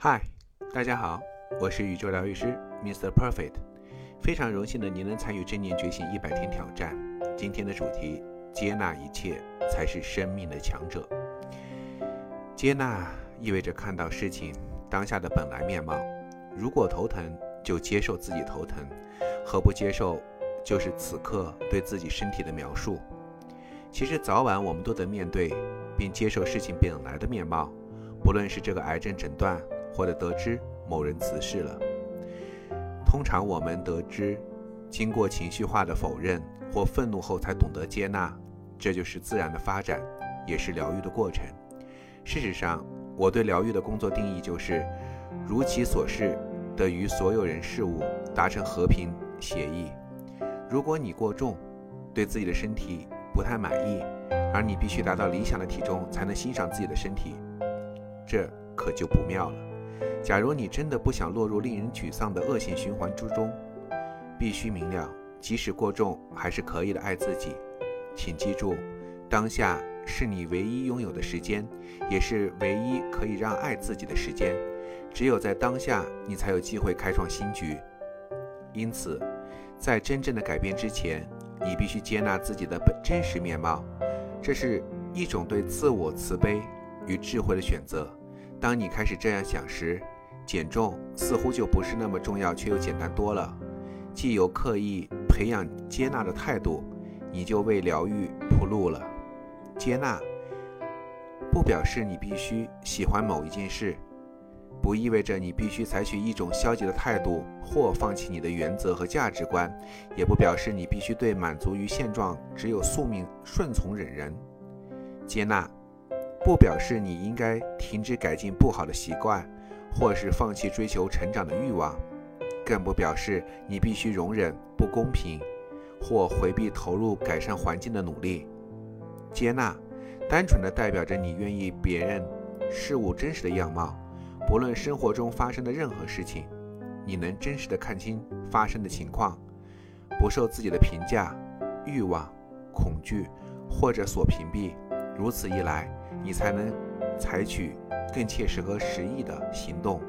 嗨，大家好，我是宇宙疗愈师 Mr. Perfect，非常荣幸的您能参与正念觉醒一百天挑战。今天的主题：接纳一切才是生命的强者。接纳意味着看到事情当下的本来面貌。如果头疼，就接受自己头疼；何不接受，就是此刻对自己身体的描述。其实早晚我们都得面对并接受事情本来的面貌，不论是这个癌症诊断。或者得知某人辞世了，通常我们得知，经过情绪化的否认或愤怒后，才懂得接纳，这就是自然的发展，也是疗愈的过程。事实上，我对疗愈的工作定义就是，如其所示，的与所有人事物达成和平协议。如果你过重，对自己的身体不太满意，而你必须达到理想的体重才能欣赏自己的身体，这可就不妙了。假如你真的不想落入令人沮丧的恶性循环之中，必须明了，即使过重，还是可以的爱自己。请记住，当下是你唯一拥有的时间，也是唯一可以让爱自己的时间。只有在当下，你才有机会开创新局。因此，在真正的改变之前，你必须接纳自己的本真实面貌。这是一种对自我慈悲与智慧的选择。当你开始这样想时，减重似乎就不是那么重要，却又简单多了。既有刻意培养接纳的态度，你就为疗愈铺路了。接纳不表示你必须喜欢某一件事，不意味着你必须采取一种消极的态度或放弃你的原则和价值观，也不表示你必须对满足于现状、只有宿命顺从忍人。接纳。不表示你应该停止改进不好的习惯，或是放弃追求成长的欲望，更不表示你必须容忍不公平，或回避投入改善环境的努力。接纳，单纯的代表着你愿意别人事物真实的样貌，不论生活中发生的任何事情，你能真实的看清发生的情况，不受自己的评价、欲望、恐惧或者所屏蔽。如此一来。你才能采取更切实和实际的行动。